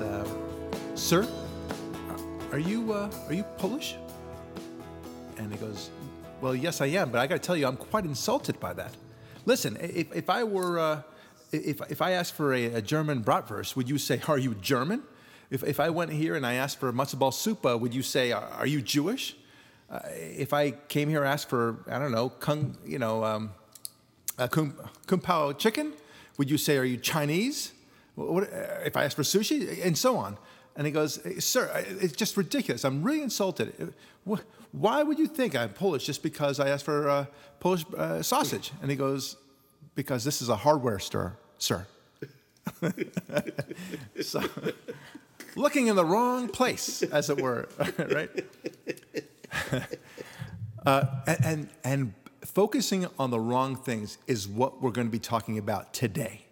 uh, "Sir, are you uh, are you Polish?" And he goes, "Well, yes, I am, but I got to tell you, I'm quite insulted by that. Listen, if, if I were uh, if if I asked for a, a German bratwurst, would you say, "Are you German?" If if I went here and I asked for matzo ball supa, would you say, "Are, are you Jewish?" Uh, if I came here and asked for, I don't know, kung, you know, um, uh, kung, kung pao chicken, would you say, "Are you Chinese?" What, if I ask for sushi, and so on. And he goes, "Sir, it's just ridiculous. I'm really insulted. Why would you think I'm Polish just because I asked for uh, Polish uh, sausage?" And he goes, "Because this is a hardware store, sir." so, looking in the wrong place, as it were, right? Uh, and and focusing on the wrong things is what we're going to be talking about today.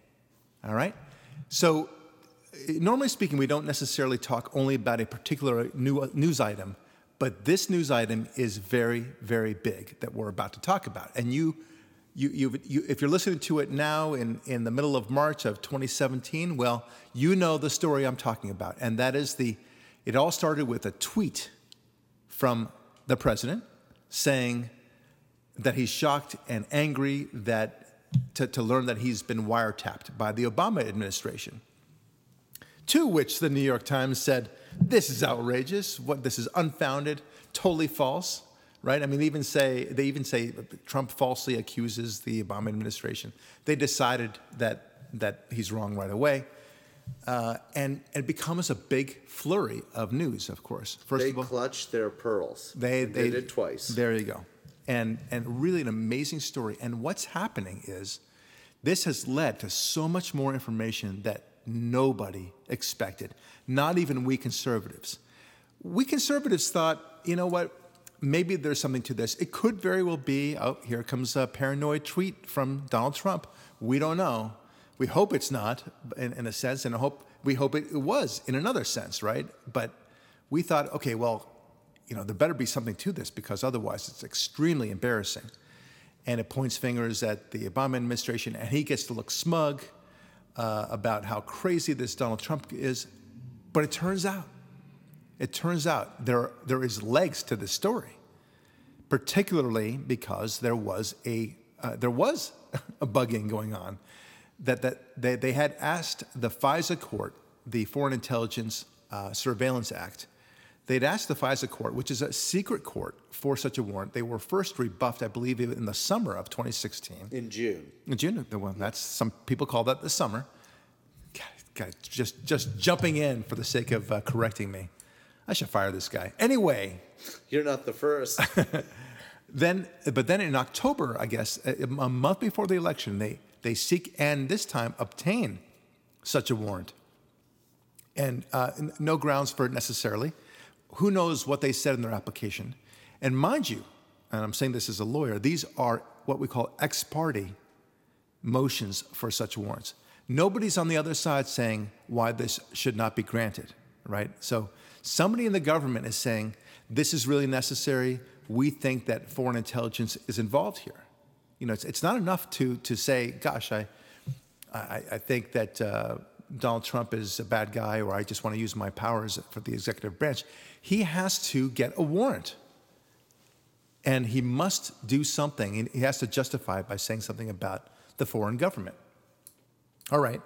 All right. So, uh, normally speaking, we don't necessarily talk only about a particular new, news item, but this news item is very, very big that we're about to talk about. And you, you, you, you if you're listening to it now in, in the middle of March of 2017, well, you know the story I'm talking about, and that is the. It all started with a tweet from the president saying that he's shocked and angry that to, to learn that he's been wiretapped by the Obama administration. To which the New York Times said, "This is outrageous. What this is unfounded, totally false." Right? I mean, they even say they even say Trump falsely accuses the Obama administration. They decided that that he's wrong right away, uh, and it becomes a big flurry of news. Of course, first They of all, clutched their pearls. they, they did it twice. There you go. And and really an amazing story. And what's happening is this has led to so much more information that nobody expected, not even we conservatives. We conservatives thought, you know what, maybe there's something to this. It could very well be, oh, here comes a paranoid tweet from Donald Trump. We don't know. We hope it's not, in, in a sense, and I hope we hope it was in another sense, right? But we thought, okay, well, you know, there better be something to this because otherwise it's extremely embarrassing. And it points fingers at the Obama administration, and he gets to look smug uh, about how crazy this Donald Trump is. But it turns out, it turns out there, there is legs to this story, particularly because there was a, uh, there was a bugging going on that, that they, they had asked the FISA court, the Foreign Intelligence uh, Surveillance Act, they'd asked the FISA court, which is a secret court for such a warrant. They were first rebuffed, I believe, in the summer of 2016. in June. In June, the one that's some people call that the summer. God, God, just just jumping in for the sake of uh, correcting me. I should fire this guy. Anyway, You're not the first. then but then in October, I guess, a, a month before the election, they they seek and this time obtain such a warrant, and uh, n- no grounds for it necessarily. Who knows what they said in their application? And mind you, and I'm saying this as a lawyer, these are what we call ex parte motions for such warrants. Nobody's on the other side saying why this should not be granted, right? So somebody in the government is saying this is really necessary. We think that foreign intelligence is involved here. You know, it's, it's not enough to to say, gosh, I I, I think that uh, Donald Trump is a bad guy, or I just want to use my powers for the executive branch. He has to get a warrant and he must do something. and He has to justify it by saying something about the foreign government. All right.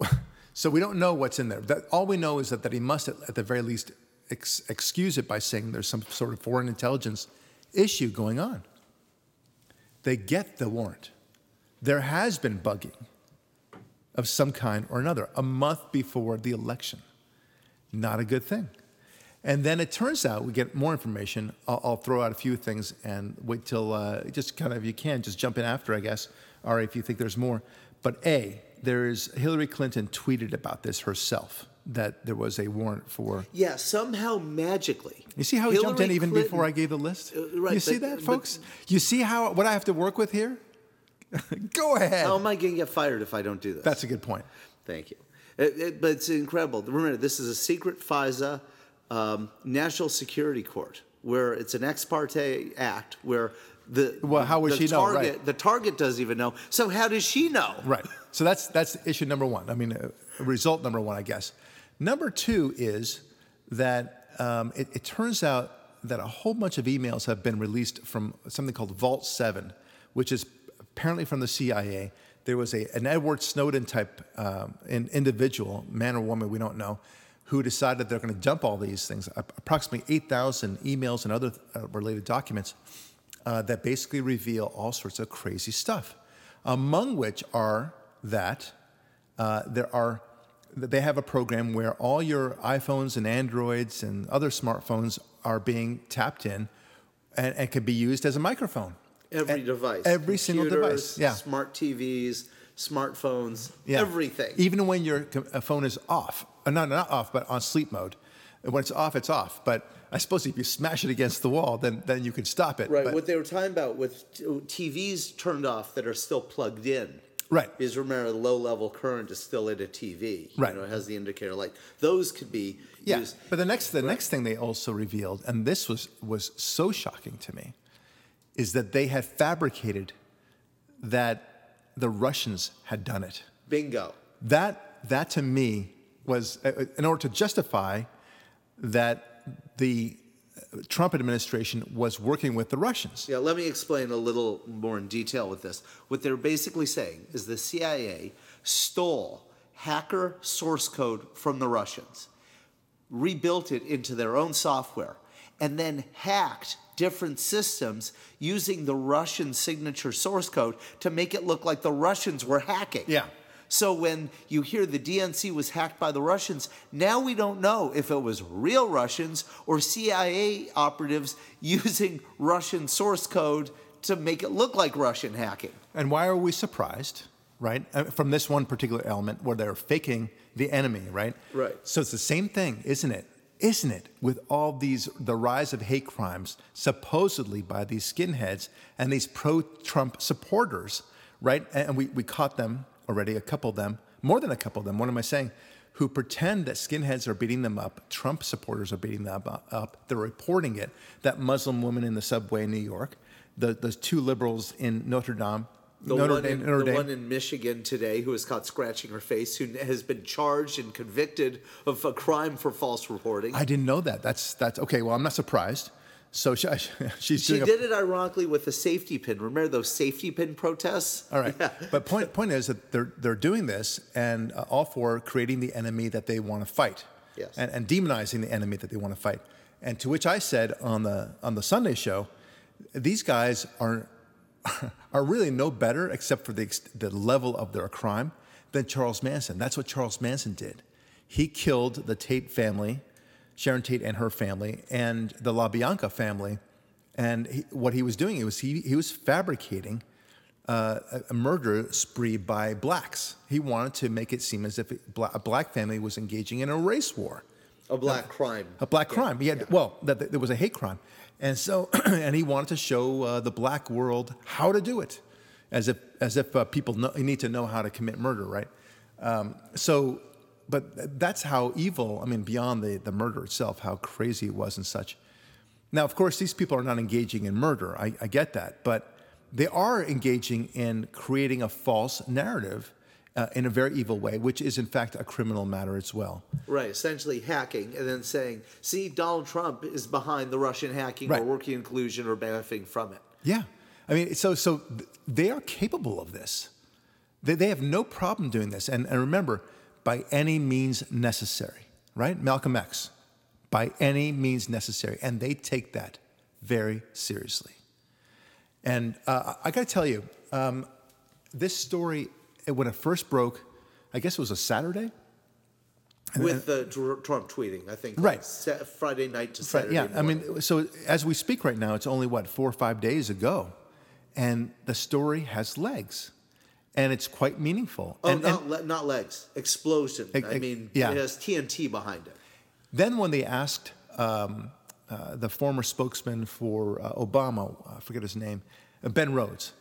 So we don't know what's in there. That, all we know is that, that he must, at, at the very least, ex- excuse it by saying there's some sort of foreign intelligence issue going on. They get the warrant. There has been bugging of some kind or another a month before the election. Not a good thing. And then it turns out we get more information. I'll, I'll throw out a few things and wait till uh, just kind of you can just jump in after, I guess, or if you think there's more. But A, there is Hillary Clinton tweeted about this herself that there was a warrant for. yeah, somehow magically. You see how he jumped in even Clinton- before I gave the list? Uh, right, you see but- that, but- folks? you see how what I have to work with here? Go ahead. How am I going to get fired if I don't do this? That's a good point. Thank you. It- it- but it's incredible. Remember, this is a secret FISA um, national security court where it's an ex parte act where The Well, how would the she know, target, right. The target doesn't even know. So how does she know? Right. So that's that's issue number one. I mean, uh, result number one, I guess. Number two is that um, it, it turns out that a whole bunch of emails have been released from something called Vault Seven, which is apparently from the CIA. There was a, an Edward Snowden type um, in, individual, man or woman, we don't know, who decided they're going to dump all these things, approximately 8,000 emails and other uh, related documents uh, that basically reveal all sorts of crazy stuff, among which are that uh, there are they have a program where all your iPhones and Androids and other smartphones are being tapped in and, and can be used as a microphone. Every E- device. Every single device. Yeah. Smart TVs, smartphones, Yeah. everything. Even when your uh, phone is off, uh, not not off, but on sleep mode. When it's off, it's off. But I suppose if you smash it against the wall, then then you can stop it. Right. But- what they were talking about with TVs turned off that are still plugged in. Right. Because remember, the low level current is still in a TV. Right. You know, it has the indicator light. Those could be Yeah, used. but the next the next thing they also revealed, and this was was so shocking to me, is that they had fabricated that the Russians had done it. Bingo. That that to me was uh, in order to justify that the uh, Trump administration was working with the Russians. Yeah, let me explain a little more in detail with this. What they're basically saying is the CIA stole hacker source code from the Russians, rebuilt it into their own software, and then hacked different systems using the Russian signature source code to make it look like the Russians were hacking. Yeah. So when you hear the DNC was hacked by the Russians, now we don't know if it was real Russians or CIA operatives using Russian source code to make it look like Russian hacking. And why are we surprised, right? uh, From this one particular element where they're faking the enemy, right? Right. So it's the same thing, isn't it? Isn't it? With all these, the rise of hate crimes, supposedly by these skinheads and these pro Trump supporters, right? And we, we caught them already, a couple of them, more than a couple of them, what am I saying? Who pretend that skinheads are beating them up, Trump supporters are beating them up. They're reporting it. That Muslim woman in the subway in New York, the, those two liberals in Notre Dame, The, Notre one, Dame, in, Notre the Dame. one in Michigan today who was caught scratching her face, who has been charged and convicted of a crime for false reporting. I didn't know that. That's that's okay. Well, I'm not surprised. So she, she's she doing. a- did it ironically with a safety pin. Remember those safety pin protests? all right, but point point is that they're they're doing this and uh, all for creating the enemy that they want to fight, Yes. and, and demonizing the enemy that they want to fight. And to which I said on the on the Sunday show, these guys are are really no better except for the the level of their crime than Charles Manson. That's what Charles Manson did. He killed the Tate family, Sharon Tate and her family, and the LaBianca family. And he, what he was doing was he, he was fabricating uh, a, murder spree by blacks. He wanted to make it seem as if a black family was engaging in a race war A black crime. a black crime. He had, well, that, that there was a hate crime, and so and he wanted to show uh, the black world how to do it, as if as if uh, people know, need to know how to commit murder, right? Um, so, but that's how evil. I mean, beyond the the murder itself, how crazy it was and such. Now, of course, these people are not engaging in murder. I, I get that, but they are engaging in creating a false narrative uh, in a very evil way, which is in fact a criminal matter as well. Right, essentially hacking and then saying, see, Donald Trump is behind the Russian hacking Right. or working in collusion or benefiting from it. Yeah. I mean, so, so they are capable of this. They, they have no problem doing this. And, and remember, by any means necessary, right? Malcolm X, by any means necessary. And they take that very seriously. And uh, I got to tell you, um, this story, when it first broke, I guess it was a Saturday. With the Tr- Trump tweeting, I think. Right. like Friday night to Right, Saturday yeah, I mean, so as we speak right now, it's only what four or five days ago, and the story has legs, and it's quite meaningful. Oh, and, not, and le- not legs. Explosion. Ex- I mean, yeah. it has TNT behind it. then when they asked um, uh, the former spokesman for uh, Obama, I forget his name, uh, Ben Rhodes,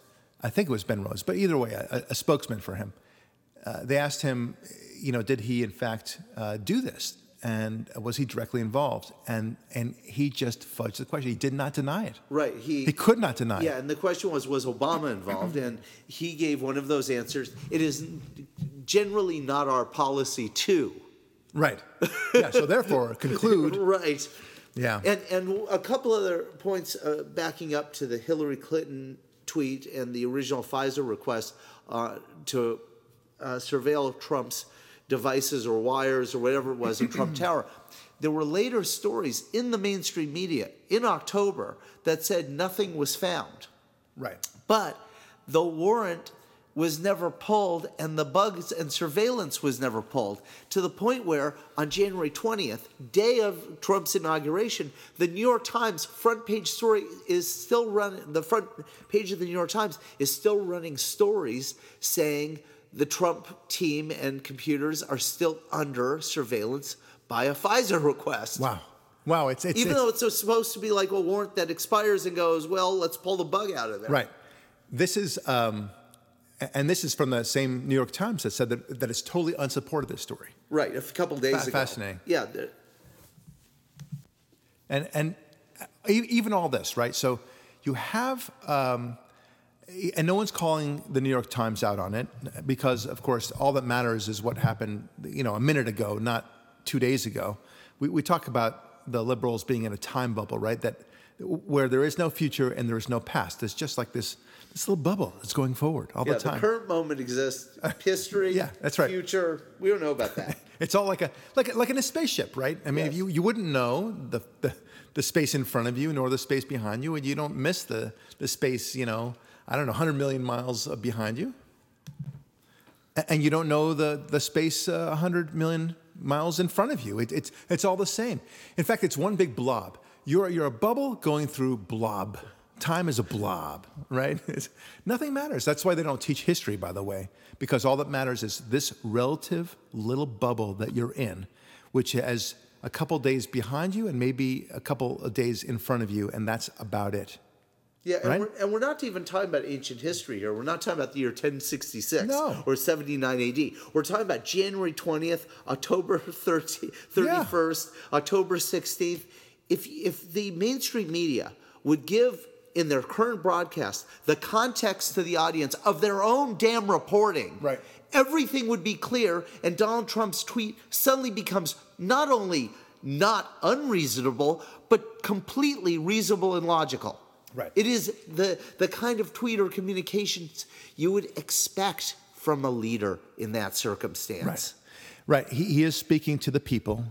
I think it was Ben Rhodes, but either way, a, a spokesman for him. Uh, they asked him, you know, did he in fact uh, do this? and was he directly involved? And and he just fudged the question. He did not deny it. Right. He He could not deny Yeah, it. Yeah. And the question was, was Obama involved? And he gave one of those answers. It is generally not our policy to. Right. Yeah. So therefore, conclude. Right. Yeah. And and a couple other points uh, backing up to the Hillary Clinton tweet and the original FISA request uh, to uh, surveil Trump's devices or wires or whatever it was in Trump Tower. There were later stories in the mainstream media in October that said nothing was found. Right. But the warrant was never pulled and the bugs and surveillance was never pulled to the point where on January 20th, day of Trump's inauguration, the New York Times front page story is still running the front page of the New York Times is still running stories saying the Trump team and computers are still under surveillance by a FISA request. Wow. Wow. It's it's, Even it's though it's supposed to be like a warrant that expires and goes, well, let's pull the bug out of there. right. This is um, and this is from the same New York Times that said that that it's totally unsupported. This story. Right, a couple days Fa- ago. fascinating. Yeah, the- And and e- even all this, right? So you have, um, and no one's calling the New York Times out on it because, of course, all that matters is what happened, you know, a minute ago, not two days ago. We we talk about the liberals being in a time bubble, right? That where there is no future and there is no past. It's just like this this little bubble that's going forward all yeah, the the time. current moment exists. History, Yeah, that's right. Future, we don't know about that. It's all like a like like in a spaceship, right? I mean, Yes. you you wouldn't know the, the the space in front of you nor the space behind you, and you don't miss the the space, you know, I don't know, 100 million miles uh, behind you, and you don't know the the space uh, 100 million miles in front of you. It, it's it's all the same. In fact, it's one big blob. You're you're a bubble going through blob. Time is a blob, right? It's, nothing matters. That's why they don't teach history, by the way, because all that matters is this relative little bubble that you're in, which has a couple days behind you and maybe a couple of days in front of you, and that's about it. Yeah, and, Right? we're, and we're not even talking about ancient history here. We're not talking about the year 1066 No. or 79 AD. We're talking about January 20th, October 30, 31st, October 16th. If, if the mainstream media would give in their current broadcast the context to the audience of their own damn reporting, Right. everything would be clear, and Donald Trump's tweet suddenly becomes not only not unreasonable, but completely reasonable and logical. Right. It is the, the kind of tweet or communications you would expect from a leader in that circumstance. Right. He, he is speaking to the people.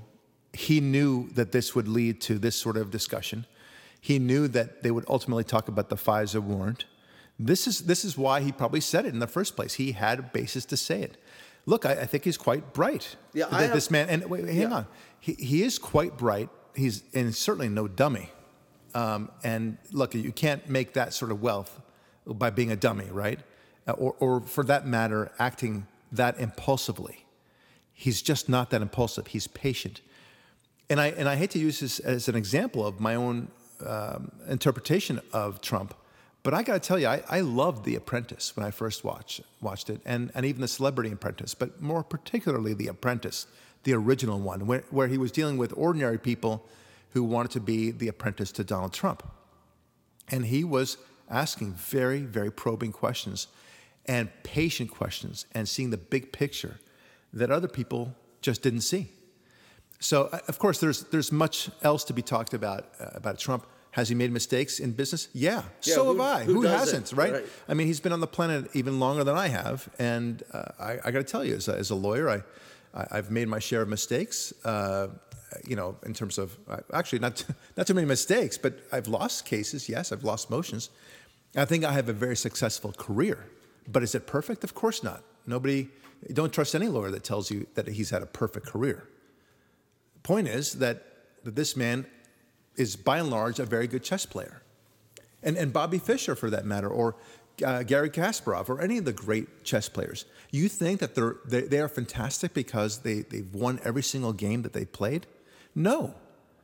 He knew that this would lead to this sort of discussion. He knew that they would ultimately talk about the FISA warrant. This is, this is why he probably said it in the first place. He had a basis to say it. Look, I, I think he's quite bright. Yeah, I have- this man, and wait, wait, hang Yeah. on. He, he is quite bright. He's and certainly no dummy. Um, and look, you can't make that sort of wealth by being a dummy, right? Uh, Or, or for that matter, acting that impulsively. He's just not that impulsive. He's patient. And I, and I hate to use this as an example of my own um, interpretation of Trump, but I got to tell you, I, I loved The Apprentice when I first watched, watched it, and, and even The Celebrity Apprentice, but more particularly The Apprentice, the original one, where, where he was dealing with ordinary people who wanted to be the apprentice to Donald Trump. And he was asking very, very probing questions and patient questions and seeing the big picture that other people just didn't see. So, uh, of course, there's, there's much else to be talked about uh, about Trump. Has he made mistakes in business? Yeah, Yeah, so who- have I. who Who, hasn't, right? Right. I mean, he's been on the planet even longer than I have. And uh, I, I got to tell you, as a, as a lawyer, I, I, I've made my share of mistakes. Uh, you know, in terms of actually not not too many mistakes, but I've lost cases. Yes, I've lost motions. I think I have a very successful career, but is it perfect? Of course not. Nobody, don't trust any lawyer that tells you that he's had a perfect career. Point is that, that this man is by and large a very good chess player, and and Bobby Fischer for that matter, or uh, Garry Kasparov, or any of the great chess players. You think that they're they, they are fantastic because they they've won every single game that they played? No,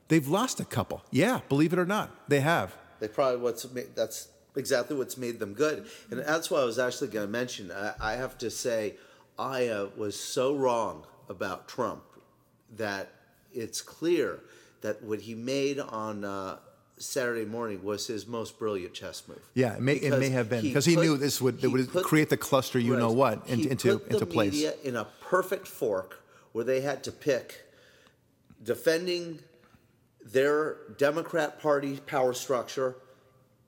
they've lost a couple. Yeah, believe it or not, they have. They probably what's ma- that's exactly what's made them good, and that's why I was actually going to mention. I, I have to say, I uh, was so wrong about Trump that it's clear that what he made on uh, Saturday morning was his most brilliant chess move. Yeah, it may, it may have been because he, put- knew this would, he would put- create the cluster, you know what, in- He into into the place. media in a perfect fork where they had to pick defending their Democrat Party power structure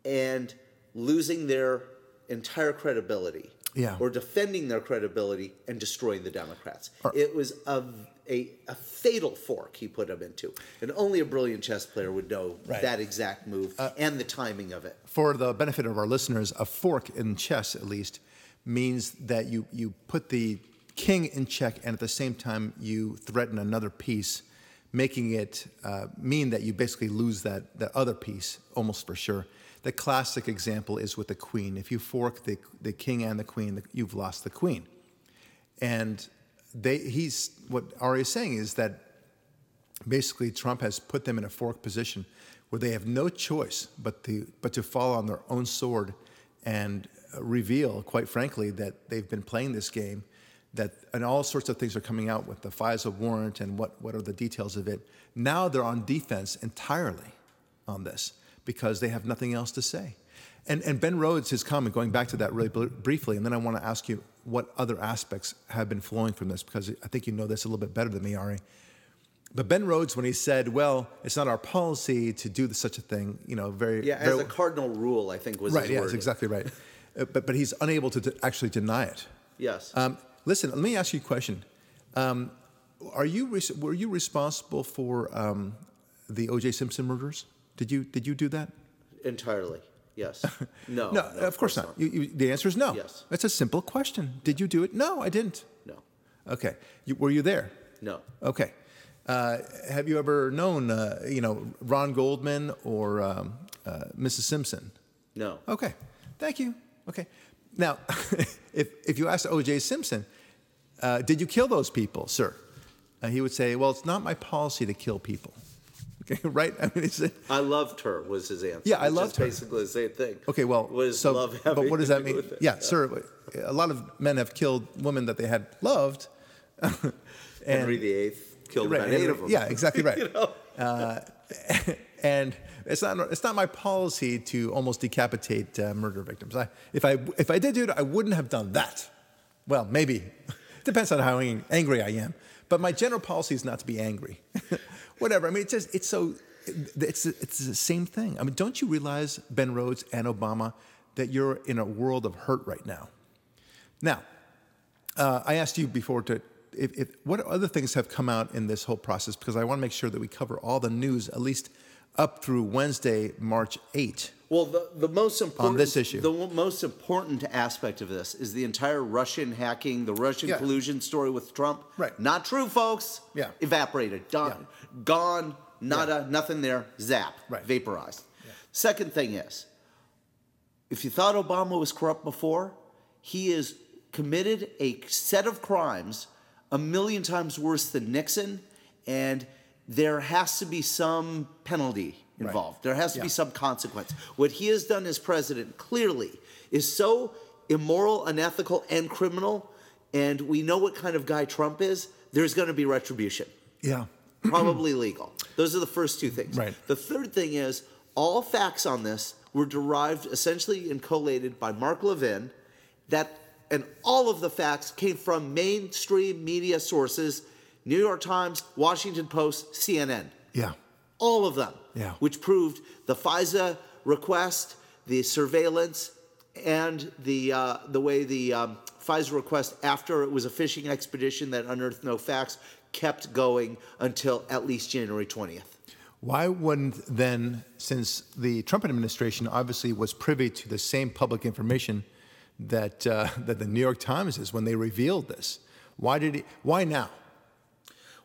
and losing their entire credibility. Yeah. Or defending their credibility and destroying the Democrats. it was a, a, a fatal fork he put them into. And only a brilliant chess player would know Right. Uh, that exact move and the timing of it. For the benefit of our listeners, a fork in chess, at least, means that you, you put the king in check and at the same time you threaten another piece, making it uh, mean that you basically lose that, that other piece almost for sure. The classic example is with the queen. If you fork the, the king and the queen, you've lost the queen. And they, he's what Ari is saying is that basically Trump has put them in a fork position where they have no choice but to but to fall on their own sword and reveal, quite frankly, that they've been playing this game, that and all sorts of things are coming out with the FISA warrant and what what are the details of it. Now they're on defense entirely on this because they have nothing else to say. And and Ben Rhodes, his comment, going back to that really br- briefly, and then I want to ask you what other aspects have been flowing from this because I think you know this a little bit better than me, Ari. But Ben Rhodes, when he said, "Well, it's not our policy to do such a thing," you know, very Yeah, as a cardinal rule, I think was right. his Yeah, word. that's exactly right. Uh, but but he's unable to d- actually deny it. Yes. Um, listen, let me ask you a question. Um, are you were you responsible for um, the O.J. Simpson murders? Did you did you do that? Entirely. Yes. No. No, of course not. You, you, the answer is no. Yes. It's a simple question. Did you do it? No, I didn't. No. Okay. You, were you there? No. Okay. Uh, have you ever known, uh, you know, Ron Goldman or um, uh, Mrs. Simpson? No. Okay. Thank you. Okay. Now, if, if you asked O.J. Simpson, uh, did you kill those people, sir? Uh, he would say, well, it's not my policy to kill people. Right? I mean, it's, I loved her was his answer. Yeah, I loved her. basically the same thing. Okay, well, was so, love but what does that mean? it? Yeah, sir. A lot of men have killed women that they had loved. and, Henry VIII killed right, about eight of them. Yeah, exactly right. You know? uh, and it's not it's not my policy to almost decapitate uh, murder victims. I, if I if I did do it, I wouldn't have done that. Well, maybe depends on how angry I am. But my general policy is not to be angry. Whatever. I mean, it's just it's so it's it's the same thing. I mean, don't you realize Ben Rhodes and Obama that you're in a world of hurt right now? Now, uh, I asked you before to if, if what other things have come out in this whole process because I want to make sure that we cover all the news at least up through Wednesday, March 8. Well, the, the most important on this issue. the most important aspect of this is the entire Russian hacking, the Russian Yeah. collusion story with Trump. Right. Not true, folks. Yeah. Evaporated. Done. Gone. Nada. Nothing there. Zap. Right. Vaporized. Second thing is, if you thought Obama was corrupt before, he has committed a set of crimes a million times worse than Nixon, and there has to be some penalty involved. There has to Yeah. be some consequence. What he has done as president clearly is so immoral, unethical, and criminal, and we know what kind of guy Trump is, there's going to be retribution Yeah. probably legal. Those are the first two things. Right. The third thing is all facts on this were derived essentially and collated by Mark Levin. That and all of the facts came from mainstream media sources: New York Times, Washington Post, CNN. Yeah. All of them. Yeah. Which proved the FISA request, the surveillance, and the uh, the way the um, FISA request after it was a fishing expedition that unearthed no facts kept going until at least January 20th. Why wouldn't then, since the Trump administration obviously was privy to the same public information that uh, that the New York Times is when they revealed this, why did he? Why now?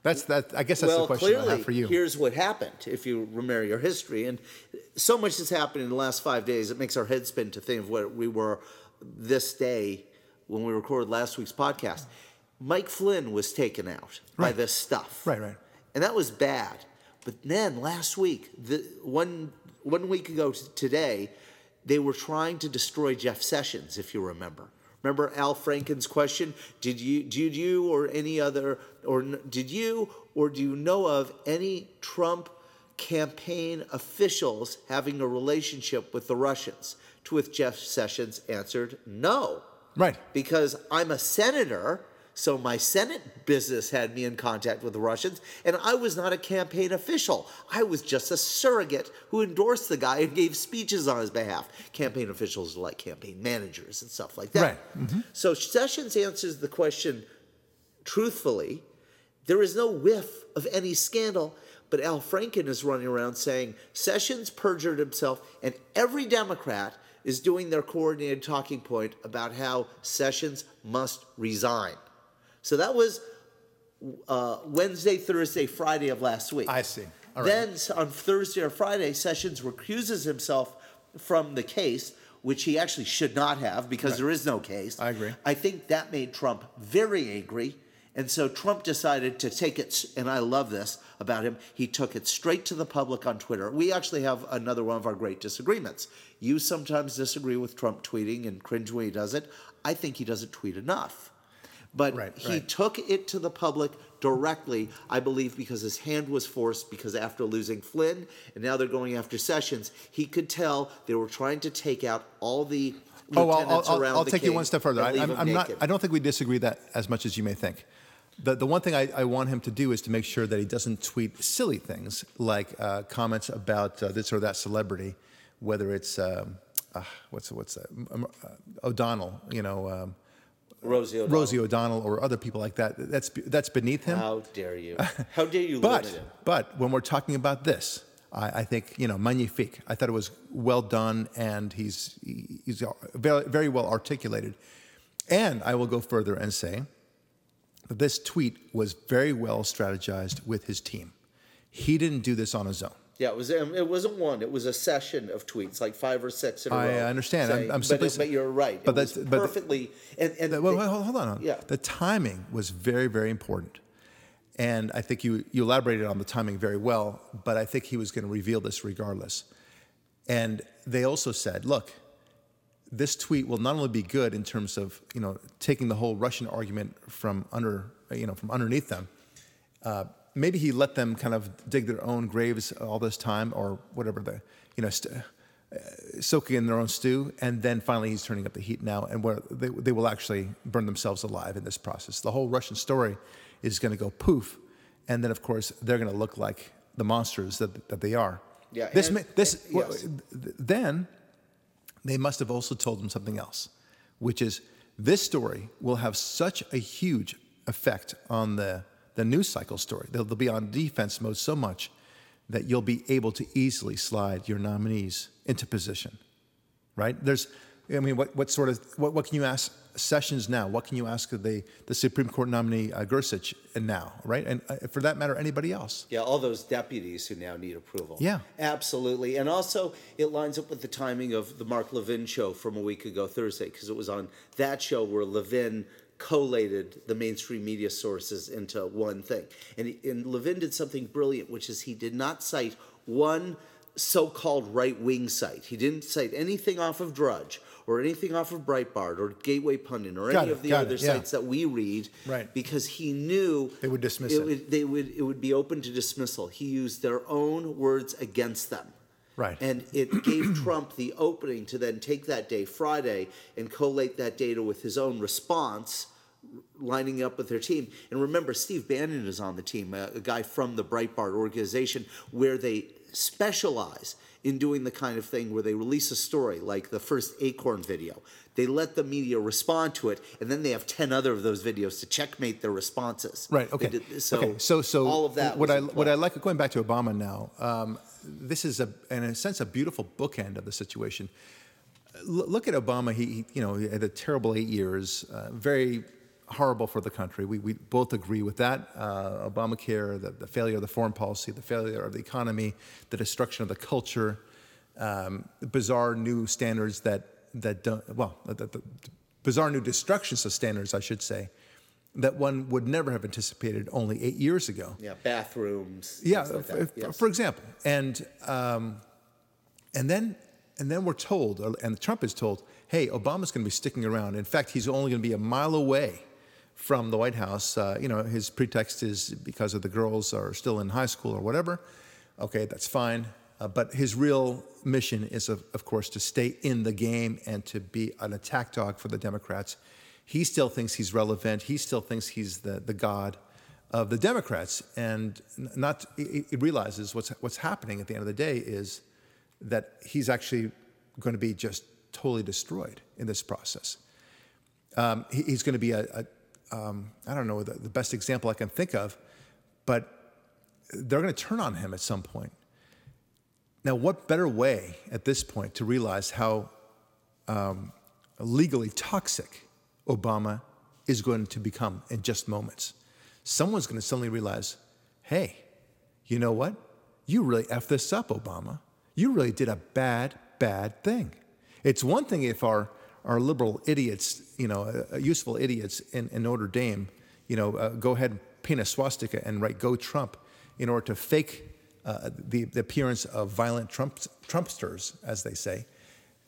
That's that. I guess that's well, the question clearly, I have for you. here's what happened. If you remember your history, and so much has happened in the last five days, it makes our head spin to think of what we were this day when we recorded last week's podcast. Mike Flynn was taken out by this stuff, Right, right. and that was bad. But then last week, the one one week ago t- today, they were trying to destroy Jeff Sessions, if you remember. Remember Al Franken's question? Did you, did you, or any other, or did you or do you know of any Trump campaign officials having a relationship with the Russians? To which Jeff Sessions answered, no. Right. Because I'm a senator, so my Senate business had me in contact with the Russians, and I was not a campaign official. I was just a surrogate who endorsed the guy and gave speeches on his behalf. Campaign officials are like campaign managers and stuff like that. Right. Mm-hmm. So Sessions answers the question truthfully. There is no whiff of any scandal, but Al Franken is running around saying Sessions perjured himself, and every Democrat is doing their coordinated talking point about how Sessions must resign. So that was uh, Wednesday, Thursday, Friday of last week. I see. All right. Then on Thursday or Friday, Sessions recuses himself from the case, which he actually should not have because there is no case. I agree. I think that made Trump very angry. And so Trump decided to take it, and I love this about him. He took it straight to the public on Twitter. We actually have another one of our great disagreements. You sometimes disagree with Trump tweeting and cringe when he does it. I think he doesn't tweet enough. But Right, he right. took it to the public directly, I believe, because his hand was forced. Because after losing Flynn, and now they're going after Sessions, he could tell they were trying to take out all the Oh, I'll, I'll, I'll the take you one step further. I, I'm, I'm not. I don't think we disagree that as much as you may think. The, the one thing I, I want him to do is to make sure that he doesn't tweet silly things like uh, comments about uh, this or that celebrity, whether it's um, uh, what's what's that? Um, uh, O'Donnell, you know, um, Rosie O'Donnell. Rosie O'Donnell, or other people like that. That's that's beneath him. How dare you? How dare you But him? but when we're talking about this, I, I think you know magnifique. I thought it was well done, and he's he's very very well articulated. And I will go further and say that this tweet was very well strategized with his team. He didn't do this on his own. Yeah, it was. um, It wasn't one. It was a session of tweets, like five or six in a I row. understand. I'm- I'm but, simply- but you're right. but it was that's- but perfectly. and and The- well, hold hold on. Yeah. The timing was very, very important. And I think you, you elaborated on the timing very well, but I think he was going to reveal this regardless. And they also said, look, this tweet will not only be good in terms of you know taking the whole Russian argument from under you know from underneath them. Uh, maybe he let them kind of dig their own graves all this time, or whatever the you know st- uh, soaking in their own stew, and then finally he's turning up the heat now, and where they, they will actually burn themselves alive in this process. The whole Russian story is going to go poof, and then of course they're going to look like the monsters that, that they are. Yeah, This and- this and- yes. th- then they must have also told them something else, which is this story will have such a huge effect on the, the news cycle story. They'll, they'll be on defense mode so much that you'll be able to easily slide your nominees into position, right? There's, I mean, what, what sort of, what, what can you ask Sessions now? What can you ask the, the Supreme Court nominee uh, Gorsuch now, right? And uh, for that matter, anybody else. Yeah, all those deputies who now need approval. Yeah. Absolutely. And also, it lines up with the timing of the Mark Levin show from a week ago, Thursday, because it was on that show where Levin collated the mainstream media sources into one thing. And, he, and Levin did something brilliant, which is he did not cite one so called right wing site. He didn't cite anything off of Drudge or anything off of Breitbart or Gateway Pundit or Got any it, of the other it, yeah. sites that we read Right. because he knew They would dismiss it it. would- they would it would be open to dismissal. He used their own words against them. Right. And it gave Trump the opening to then take that day, Friday, and collate that data with his own response, lining up with their team. And remember, Steve Bannon is on the team, a, a guy from the Breitbart organization, where they specialize in doing the kind of thing where they release a story, like the first Acorn video. They let the media respond to it, and then they have 10 other of those videos to checkmate their responses. Right. Okay. did- so, okay. So so all of that. What was I what. I like going back to Obama now. Um, this is a in a sense a beautiful bookend of the situation. L- look at Obama. He, he you know he had a terrible eight years. Uh, very horrible for the country. We, we both agree with that. Uh, Obamacare, the, the failure of the foreign policy, the failure of the economy, the destruction of the culture, um, bizarre new standards that that don't well the, the, the bizarre new destructions of standards, I should say, that one would never have anticipated only eight years ago. Yeah, bathrooms. Yeah, like f- Yes. for example, and um, and then and then we're told, and Trump is told, hey, Obama's going to be sticking around. In fact, he's only going to be a mile away from the White House. Uh, you know, his pretext is because of the girls are still in high school or whatever. Okay, that's fine. Uh, but his real mission is, of, of course, to stay in the game and to be an attack dog for the Democrats. He still thinks he's relevant. He still thinks he's the, the god of the Democrats, and not he realizes what's what's happening at the end of the day is that he's actually going to be just totally destroyed in this process. Um, he, he's going to be a, a um, I don't know the, the best example I can think of, but they're going to turn on him at some point. Now, what better way at this point to realize how um, legally toxic Obama is going to become in just moments? Someone's going to suddenly realize, hey, you know what? You really effed this up, Obama. You really did a bad, bad thing. It's one thing if our, our liberal idiots, you know, uh, useful idiots in, in Notre Dame, you know, uh, go ahead and paint a swastika and write "Go Trump" in order to fake uh, the, the, appearance of violent Trump, Trumpsters, as they say.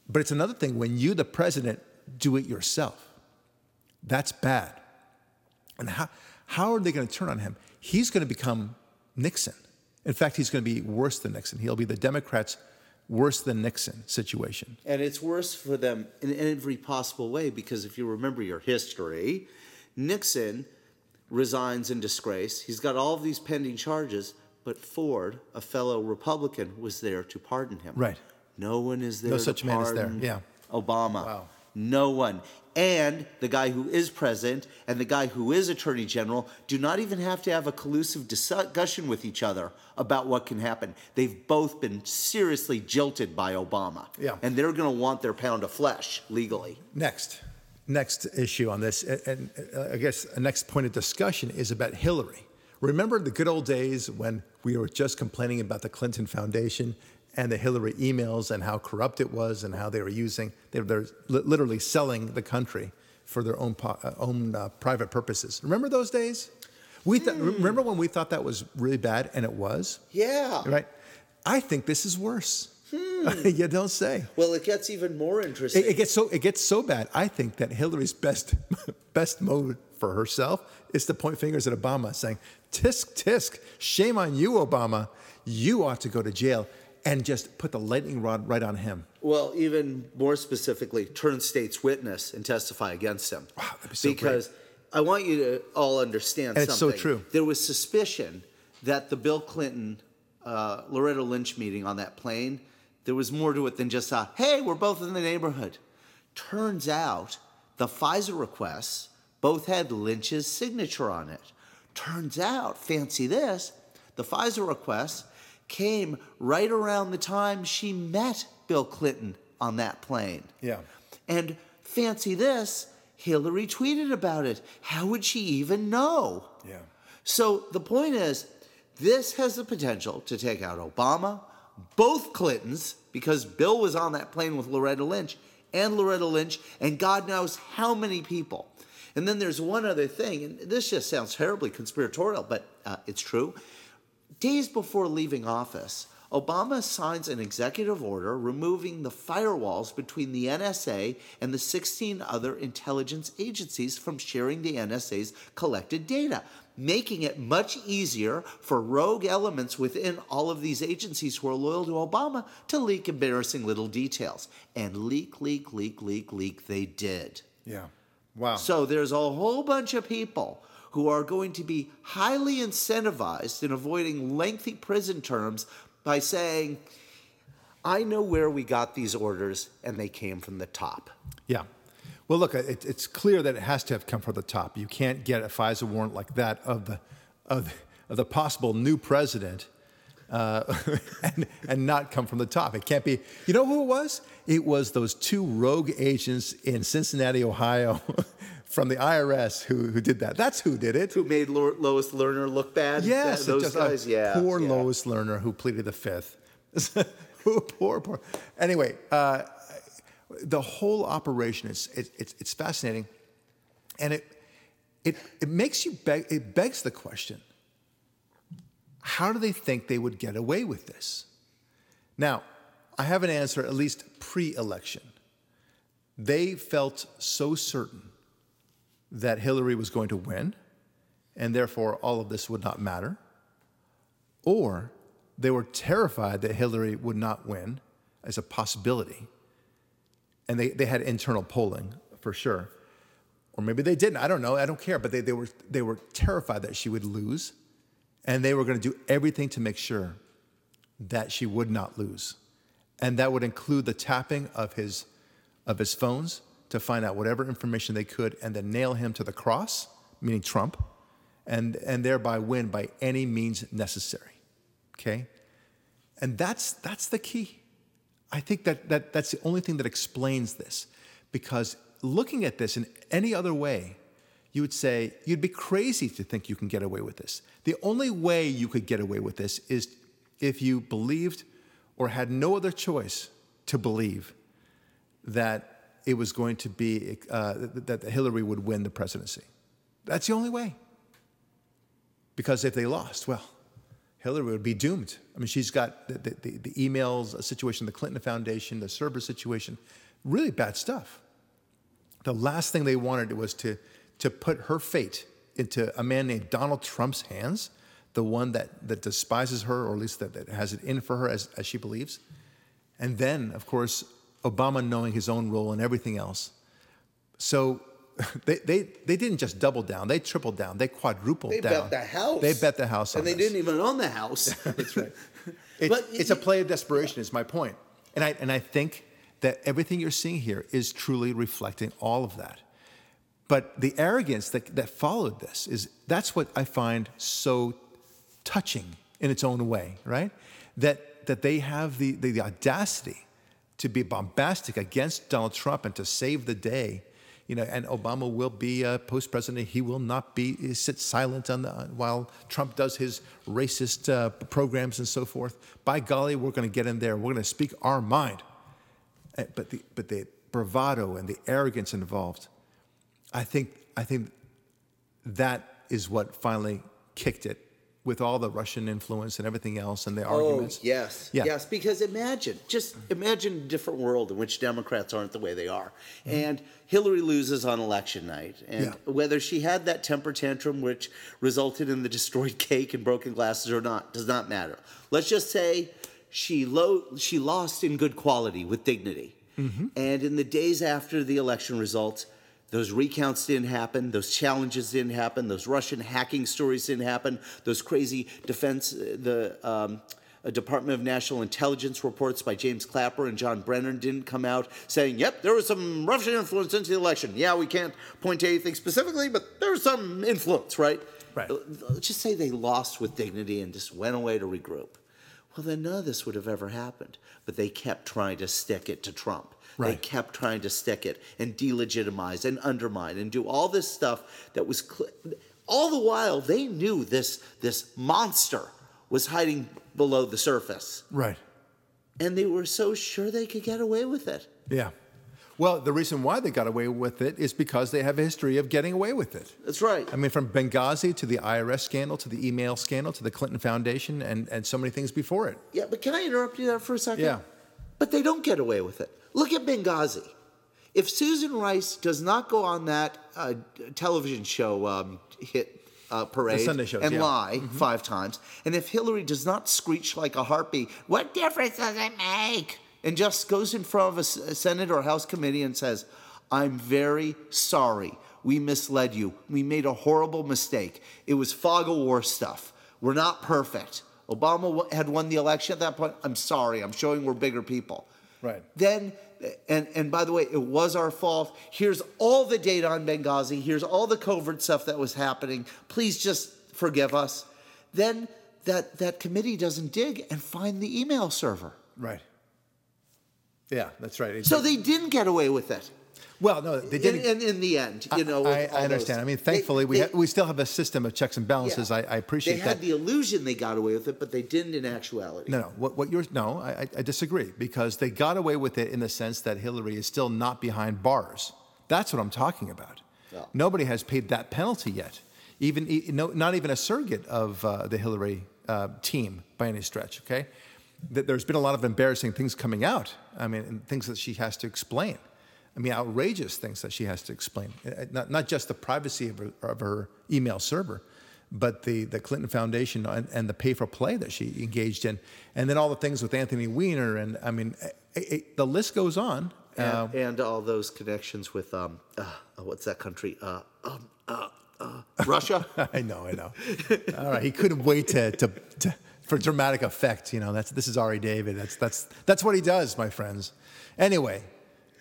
But it's another thing when you, the president, do it yourself. That's bad. And how, how are they going to turn on him? He's going to become Nixon. In fact, he's going to be worse than Nixon. He'll be the Democrats' worse than Nixon situation. And it's worse for them in every possible way because if you remember your history, Nixon resigns in disgrace. He's got all of these pending charges, but Ford, a fellow Republican, was there to pardon him. Right. No one is there. No such man is there. Yeah. Obama. Wow. No one. And the guy who is president and the guy who is attorney general do not even have to have a collusive discussion with each other about what can happen. They've both been seriously jilted by Obama. Yeah. And they're going to want their pound of flesh legally. Next. Next issue on this, and uh, I guess a next point of discussion is about Hillary. Remember the good old days when we were just complaining about the Clinton Foundation and the Hillary emails and how corrupt it was and how they were using, they were literally selling the country for their own, uh, own uh, private purposes. Remember those days? We th- mm. Remember when we thought that was really bad and it was? Yeah. Right? I think this is worse. Hmm. you don't say. Well, it gets even more interesting. It, it, gets so it gets so bad. I think that Hillary's best best mode for herself is to point fingers at Obama, saying, "Tisk tisk, shame on you, Obama. You ought to go to jail." And just put the lightning rod right on him. Well, even more specifically, turn state's witness and testify against him. Wow, that'd be so Because great. I want you to all understand and something. It's so true. There was suspicion that the Bill Clinton uh, Loretta Lynch meeting on that plane, there was more to it than just a, hey, we're both in the neighborhood. Turns out the FISA requests both had Lynch's signature on it. Turns out, fancy this, the FISA requests came right around the time she met Bill Clinton on that plane. Yeah. And fancy this, Hillary tweeted about it. How would she even know? Yeah. So the point is, this has the potential to take out Obama, both Clintons, because Bill was on that plane with Loretta Lynch, and Loretta Lynch, and God knows how many people. And then there's one other thing, and this just sounds terribly conspiratorial, but uh, it's true. Days before leaving office, Obama signs an executive order removing the firewalls between the NSA and the 16 other intelligence agencies from sharing the NSA's collected data, making it much easier for rogue elements within all of these agencies who are loyal to Obama to leak embarrassing little details. And leak, leak, leak, leak, leak, they did. Yeah. Wow. So there's a whole bunch of people who are going to be highly incentivized in avoiding lengthy prison terms by saying, I know where we got these orders and they came from the top. Yeah. Well, look, it, it's clear that it has to have come from the top. You can't get a FISA warrant like that of the, of, of the possible new president uh, and, and not come from the top. It can't be. You know who it was? It was those two rogue agents in Cincinnati, Ohio, from the IRS who, who did that. That's who did it. Who made Lois Lerner look bad? Yes, those just, guys. Uh, yeah, poor yeah. Lois Lerner who pleaded the fifth. poor, poor. Anyway, uh, the whole operation is it, it's, it's fascinating, and it it it makes you beg. It begs the question: How do they think they would get away with this? Now, I have an answer, at least pre-election. They felt so certain that Hillary was going to win, and therefore all of this would not matter, or they were terrified that Hillary would not win as a possibility. And they, they had internal polling for sure. Or maybe they didn't. I don't know. I don't care. But they, they, were, they were terrified that she would lose. And they were going to do everything to make sure that she would not lose. And that would include the tapping of his, of his phones to find out whatever information they could and then nail him to the cross, meaning Trump, and, and thereby win by any means necessary. Okay? And that's, that's the key. I think that, that that's the only thing that explains this. Because looking at this in any other way, you would say you'd be crazy to think you can get away with this. The only way you could get away with this is if you believed or had no other choice to believe that it was going to be uh, that Hillary would win the presidency. That's the only way. Because if they lost, well, Hillary would be doomed. I mean, she's got the, the, the emails, situation, the Clinton Foundation, the server situation, really bad stuff. The last thing they wanted was to, to put her fate into a man named Donald Trump's hands, the one that, that despises her, or at least that, that has it in for her as, as she believes. And then, of course, Obama knowing his own role and everything else. So they, they, they didn't just double down, they tripled down, they quadrupled They down. They bet the house. They bet the house and they this. didn't even own the house. That's right. It's, But it's a play of desperation, is my point. And I, and I think that everything you're seeing here is truly reflecting all of that. But the arrogance that, that followed this is that's what I find so touching in its own way, right? That, that they have the, the, the audacity to be bombastic against Donald Trump and to save the day. You know, and Obama will be a post president. He will not be sit silent on the, while Trump does his racist uh, programs and so forth. By golly, we're going to get in there. We're going to speak our mind. Uh, But the but the bravado and the arrogance involved, I think I think that is what finally kicked it with all the Russian influence and everything else and the oh, arguments. Oh, yes. Yeah. Yes, because imagine, just imagine a different world in which Democrats aren't the way they are. Mm-hmm. And Hillary loses on election night. And Yeah. whether she had that temper tantrum which resulted in the destroyed cake and broken glasses or not does not matter. Let's just say she lo- she lost in good quality with dignity. Mm-hmm. And in the days after the election results, those recounts didn't happen. Those challenges didn't happen. Those Russian hacking stories didn't happen. Those crazy defense, uh, the um, uh, Department of National Intelligence reports by James Clapper and John Brennan didn't come out saying, "Yep, there was some Russian influence into the election." Yeah, we can't point to anything specifically, but there was some influence, right? Right. Let's just say they lost with dignity and just went away to regroup. Well, then none of this would have ever happened. But they kept trying to stick it to Trump. They kept trying to stick it and delegitimize and undermine and do all this stuff that was cl- all the while they knew this this monster was hiding below the surface Right. and they were so sure they could get away with it Yeah. Well, the reason why they got away with it is because they have a history of getting away with it. that's right I mean, from Benghazi to the IRS scandal to the email scandal to the Clinton Foundation and, and so many things before it. yeah but can i interrupt you there for a second Yeah. but they don't get away with it look at benghazi. If susan rice does not go on that uh, television show um, hit uh, parade shows, and yeah. lie five times and if hillary does not screech like a harpy, what difference does it make? And just goes in front of a senate or house committee and says i'm very sorry. We misled you. We made a horrible mistake. It was fog of war stuff. We're not perfect. Obama w- had won the election at that point. I'm sorry. I'm showing we're bigger people. Right. then and and by the way it was our fault. Here's all the data on benghazi. Here's all the covert stuff that was happening. Please just forgive us. Then that that committee doesn't dig and find the email server. Right. Yeah, that's right. so they didn't get away with it well, no, they didn't. in, in the end you know I, I understand. those- I mean, They- thankfully, we, they- ha- we still have a system of checks and balances. yeah. I, I appreciate that. they had that. the illusion they got away with it but they didn't in actuality No, no. What, what you're no, I, I- disagree because they got away with it in the sense that Hillary is still not behind bars. That's what I'm talking about. Nobody has paid that penalty yet. Even no, not even a surrogate of uh, the Hillary uh, team by any stretch. Okay, That there's been a lot of embarrassing things coming out. I mean, and things that she has to explain. I mean, outrageous things that she has to explain. Uh, Not, not just the privacy of her, of her email server, but the, the Clinton Foundation and, and the pay for play that she engaged in. And then all the things with Anthony Weiner. And I mean, it, it, the list goes on. And, and all those connections with um, uh, what's that country? Uh, um, uh, uh, Russia. I know, I know. All right, he couldn't wait to, to, to for dramatic effect. You know, that's this is Ari David. That's that's that's what he does, my friends. Anyway,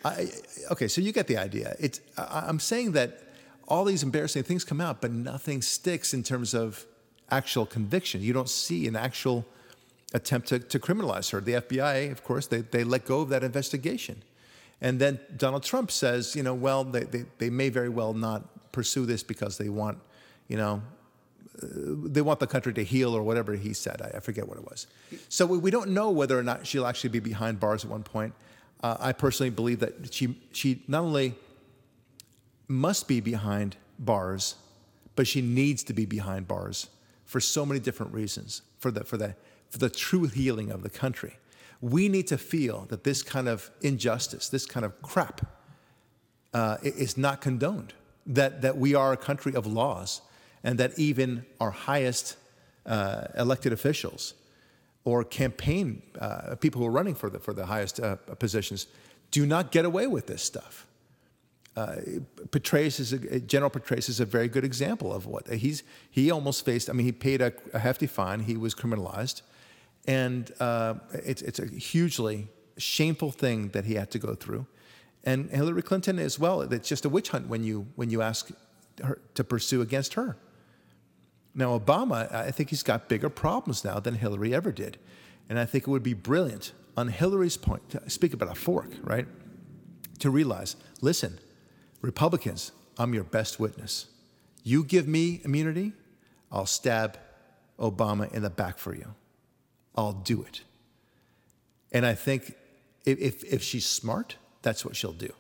I, okay, so you get the idea. It's I, I'm saying that all these embarrassing things come out, but nothing sticks in terms of actual conviction. You don't see an actual attempt to, to criminalize her. The FBI, of course, they, they let go of that investigation. And then Donald Trump says, you know, well, they, they, they may very well not pursue this because they want, you know, uh, they want the country to heal or whatever he said. I, I forget what it was. So we, we don't know whether or not she'll actually be behind bars at one point. Uh, I personally believe that she, she not only must be behind bars, but she needs to be behind bars for so many different reasons for the, for the, for the true healing of the country. We need to feel that this kind of injustice, this kind of crap, uh, is not condoned. That, that we are a country of laws, and that even our highest uh, elected officials or campaign uh, people who are running for the, for the highest uh, positions do not get away with this stuff. Uh, Petraeus is a, General Petraeus is a very good example of what he's. He almost faced. I mean, he paid a, a hefty fine. He was criminalized, and uh, it's it's a hugely shameful thing that he had to go through. And Hillary Clinton as well. It's just a witch hunt when you when you ask her to pursue against her. Now, Obama, I think he's got bigger problems now than Hillary ever did. And I think it would be brilliant on Hillary's point, to speak about a fork, right? To realize listen, Republicans, I'm your best witness. You give me immunity, I'll stab Obama in the back for you. I'll do it. And I think if, if, if she's smart, that's what she'll do.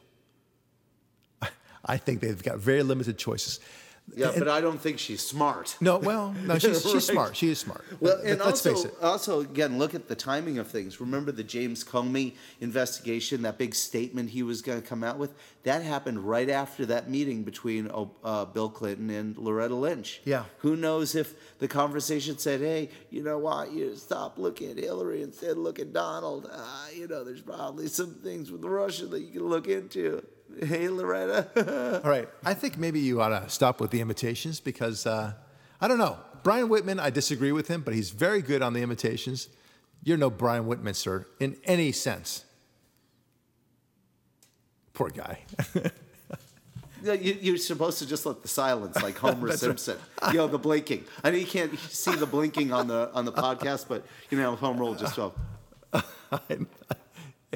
I think they've got very limited choices. Yeah, but I don't think she's smart. No, well, no, she's, she's Right. smart. She is smart. Well, Let- and let's also, face it. also, again, look at the timing of things. Remember the James Comey investigation, that big statement he was going to come out with? That happened right after that meeting between uh, Bill Clinton and Loretta Lynch. Yeah. Who knows if the conversation said, hey, you know what, you stop looking at Hillary instead look at Donald. Uh, you know, there's probably some things with Russia that you can look into. Hey, Loretta. All right. I think maybe you ought to stop with the imitations because uh, I don't know. Brian Whitman, I disagree with him, but he's very good on the imitations. You're no Brian Whitman, sir, in any sense. Poor guy. Yeah, you, you're supposed to just let the silence, like Homer Simpson. You know, the blinking. I know you can't see the blinking on the on the podcast, but you know, Homer will just go.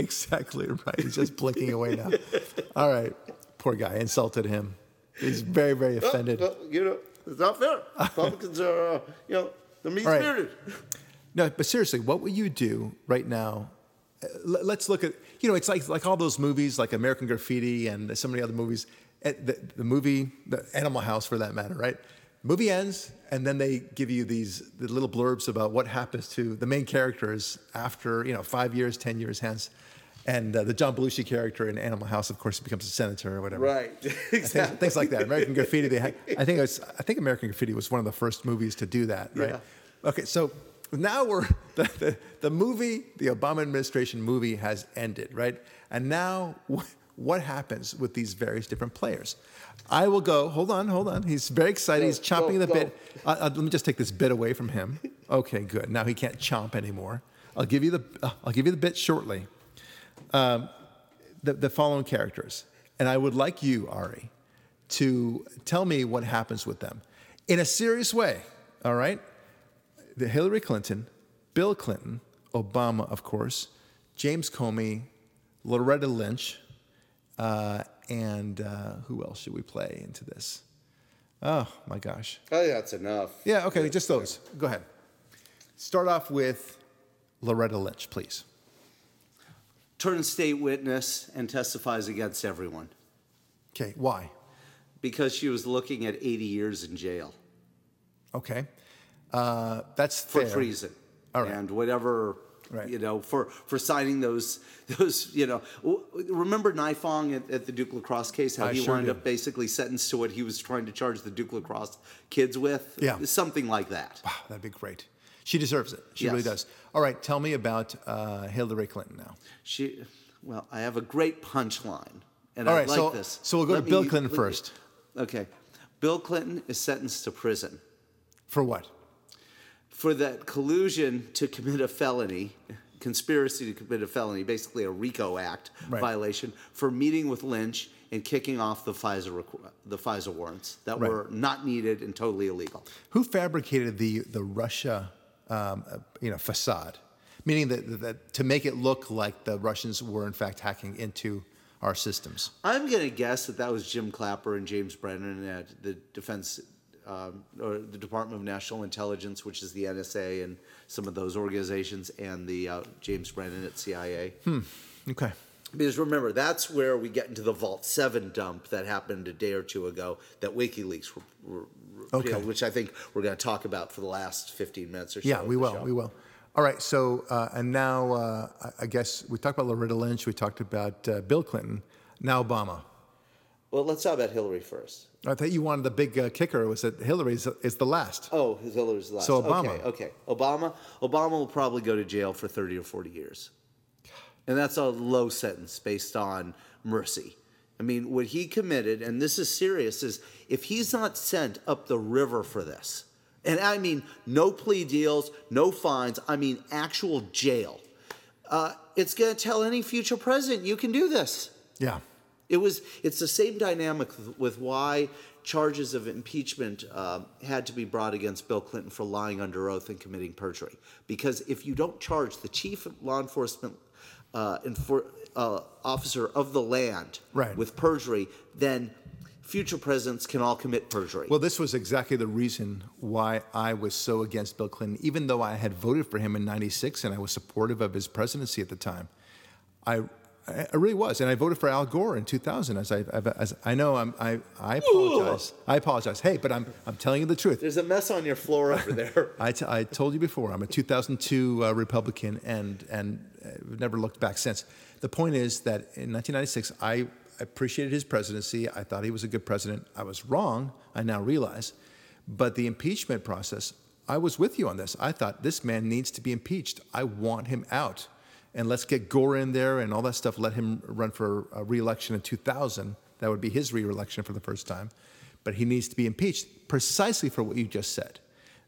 Exactly right. He's just blinking away now. All right. Poor guy. Insulted him. He's very, very offended. "Oh, you know, it's not fair. Republicans are, uh, you know, they're mean spirited. No, but seriously, what would you do right now? Uh, l- Let's look at you know, it's like like all those movies, like American Graffiti and so many other movies. Uh, The, the movie, the Animal House, for that matter, right? Movie ends, and then they give you these the little blurbs about what happens to the main characters after you know five years, ten years hence. And uh, the John Belushi character in Animal House, of course, becomes a senator or whatever. Right. Things, exactly. things like that. American Graffiti. They had, I think was, I think American Graffiti was one of the first movies to do that, right? Yeah. Okay, so now we're the, the, the movie, the Obama administration movie has ended, right? And now wh- what happens with these various different players? I will go. Hold on, hold on. He's very excited. Go, He's chomping go, the go. bit. Uh, uh, let me just take this bit away from him. Okay, good. Now he can't chomp anymore. I'll give you the. Uh, I'll give you the bit shortly the, the following characters. And I would like you, Ari, to tell me what happens with them in a serious way, all right? The Hillary Clinton, Bill Clinton, Obama, of course, James Comey, Loretta Lynch, uh, and uh, who else should we play into this? Oh my gosh. Oh think that's enough. Yeah, okay, just those. Go ahead. Start off with Loretta Lynch, please. Turns state witness and testifies against everyone Okay, why? because she was looking at 80 years in jail Okay. Uh, that's for fair. treason. All right. And whatever Right. You know, for for signing those those. You know, remember Nifong at, at the Duke lacrosse case? How I he sure wound do. up basically sentenced to what he was trying to charge the Duke lacrosse kids with. Yeah. something like that. Wow, that'd be great. She deserves it. She really does. All right, tell me about uh, Hillary Clinton now. She, well, I have a great punchline, and All I right, like so- this. so we'll go Let to Bill me- Clinton let me- first. Okay, Bill Clinton is sentenced to prison For what? for that collusion to commit a felony, conspiracy to commit a felony, basically a RICO Act Right. violation for meeting with Lynch and kicking off the FISA requ- the FISA warrants that Right. were not needed and totally illegal. Who fabricated the the Russia, um, uh, you know, facade? Meaning that, that to make it look like the Russians were in fact hacking into our systems. I'm going to guess that that was Jim Clapper and James Brennan at the Defense um, or the Department of National Intelligence, which is the NSA and some of those organizations, and the uh, James Brennan at CIA. Okay. Because remember, that's where we get into the Vault 7 dump that happened a day or two ago that WikiLeaks were, were, Okay. which I think we're going to talk about for the last 15 minutes or so. Yeah, of we the will. show. We will. All right. So, uh, and now uh, I- I guess we talked about Loretta Lynch. We talked about uh, Bill Clinton. Now Obama. Well, let's talk about Hillary first. I thought you wanted the big uh, kicker was that Hillary is, is the last. Oh, Hillary's last. So Obama. Okay, okay. Obama. Obama will probably go to jail for thirty or forty years, and that's a low sentence based on mercy. I mean, what he committed, and this is serious, is if he's not sent up the river for this, and I mean no plea deals, no fines, I mean actual jail. Uh, it's going to tell any future president you can do this. Yeah. It was. It's the same dynamic with, why charges of impeachment um, had to be brought against Bill Clinton for lying under oath and committing perjury. Because if you don't charge the chief law enforcement uh, enfor- uh, officer of the land Right. with perjury, then future presidents can all commit perjury. Well, this was exactly the reason why I was so against Bill Clinton, even though I had voted for him in '96 and I was supportive of his presidency at the time. I, I really was, and I voted for Al Gore in 2000. As I, as I know, I'm, I, I apologize. I apologize. Hey, but I'm, I'm telling you the truth. There's a mess on your floor over there. I, t- I told you before, I'm a 2002 uh, Republican and, and uh, never looked back since. The point is that in 1996, I appreciated his presidency. I thought he was a good president. I was wrong, I now realize. But the impeachment process, I was with you on this. I thought this man needs to be impeached. I want him out. And let's get Gore in there and all that stuff. Let him run for a reelection in 2000. That would be his reelection for the first time. But he needs to be impeached precisely for what you just said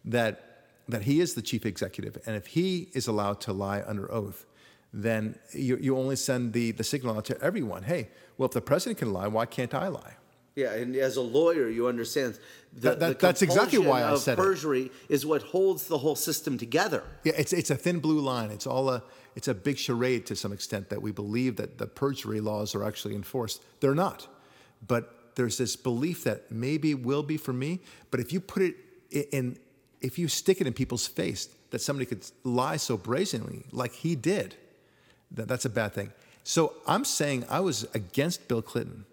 that that he is the chief executive, and if he is allowed to lie under oath, then you, you only send the, the signal out to everyone. Hey, well, if the president can lie, why can't I lie? Yeah, and as a lawyer, you understand the, That- that- the that's exactly why I of said perjury is what holds the whole system together. Yeah, it's it's a thin blue line. It's all a it's a big charade to some extent that we believe that the perjury laws are actually enforced. They're not, but there's this belief that maybe will be for me. But if you put it in, if you stick it in people's face that somebody could lie so brazenly like he did, that that's a bad thing. So I'm saying I was against Bill Clinton,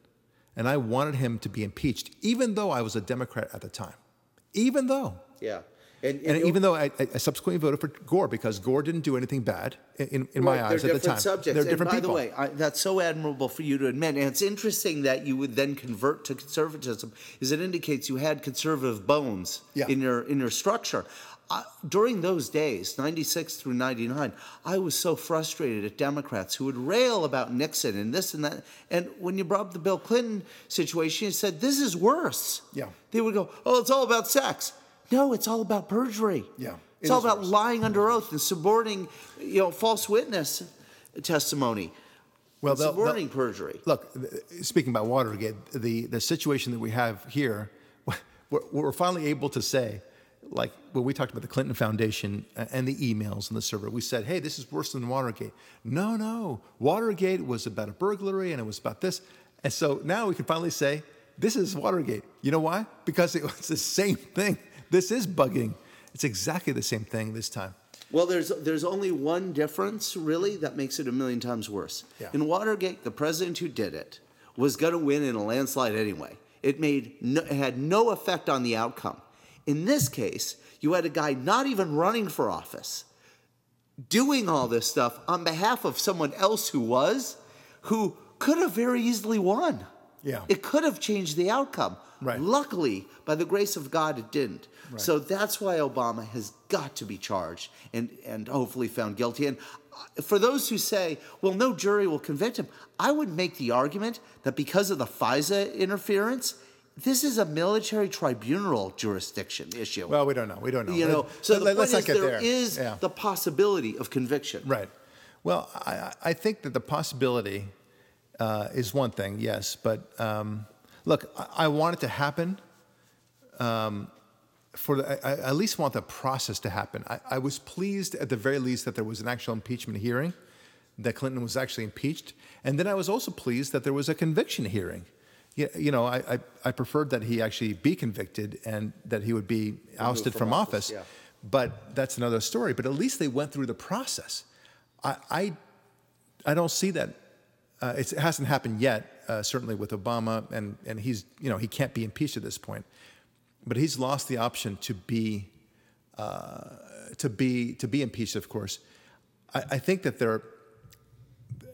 and I wanted him to be impeached, even though I was a Democrat at the time. Even though. Yeah, and, And even though I, I subsequently voted for Gore because Gore didn't do anything bad in, in, in my Right, eyes at the time. different subjects. They're and different by people. the way, I, that's so admirable for you to admit, and it's interesting that you would then convert to conservatism, is it indicates you had conservative bones Yeah. in your in your structure. Uh, during those days, 96 through 99, I was so frustrated at Democrats who would rail about Nixon and this and that. And when you brought up the Bill Clinton situation, you said, this is worse. Yeah. They would go, oh, it's all about sex. No, it's all about perjury. Yeah, It's all about worse. lying under oath and suborning, you know, false witness testimony. Well, they'll- suborning perjury. Look, speaking about Watergate, the, the situation that we have here, we're, we're finally able to say, like when we talked about the Clinton Foundation uh, and the emails and the server, we said, hey, this is worse than Watergate. No, no. Watergate was about a burglary and it was about this. And so now we can finally say, this is Watergate. You know why? Because it was the same thing. This is bugging. It's exactly the same thing this time. Well, there's there's only one difference really that makes it a million times worse. Yeah. In Watergate, the president who did it was going to win in a landslide anyway. It made no, it had no effect on the outcome. In this case, you had a guy not even running for office doing all this stuff on behalf of someone else who was, who could have very easily won. Yeah. It could have changed the outcome. Right. Luckily, by the grace of God, it didn't. Right. So that's why Obama has got to be charged and, and hopefully found guilty. And uh, for those who say, well, no jury will convict him, I would make the argument that because of the FISA interference, this is a military tribunal jurisdiction issue. Well, we don't know. We don't know. you know, so let- the let's point not is get there is Yeah. the possibility of conviction. Right. Well, I, I- think that the possibility uh, is one thing, yes. But um, look, I, I want it to happen. Um, for the, I, I at least want the process to happen. I, I was pleased, at the very least, that there was an actual impeachment hearing, that Clinton was actually impeached, and then I was also pleased that there was a conviction hearing. You, know, I, I, I preferred that he actually be convicted and that he would be ousted from from, office, office. yeah. But that's another story. But at least they went through the process. I, I, I don't see that. Uh, it's, it hasn't happened yet. Uh, certainly with Obama, and and he's you know he can't be impeached at this point. But he's lost the option to be uh, to be to be impeached. Of course, I, I think that there.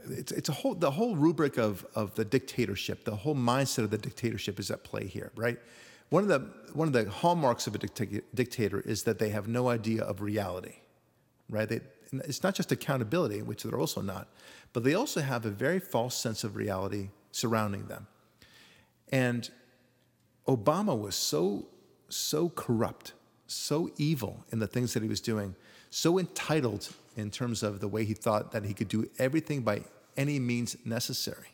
It's, it's a whole the whole rubric of of the dictatorship, the whole mindset of the dictatorship is at play here, right? One of the one of the hallmarks of a dicta- dictator is that they have no idea of reality, right? They, it's not just accountability, which they're also not, but they also have a very false sense of reality surrounding them. And Obama was so so corrupt, so evil in the things that he was doing, so entitled in terms of the way he thought that he could do everything by any means necessary,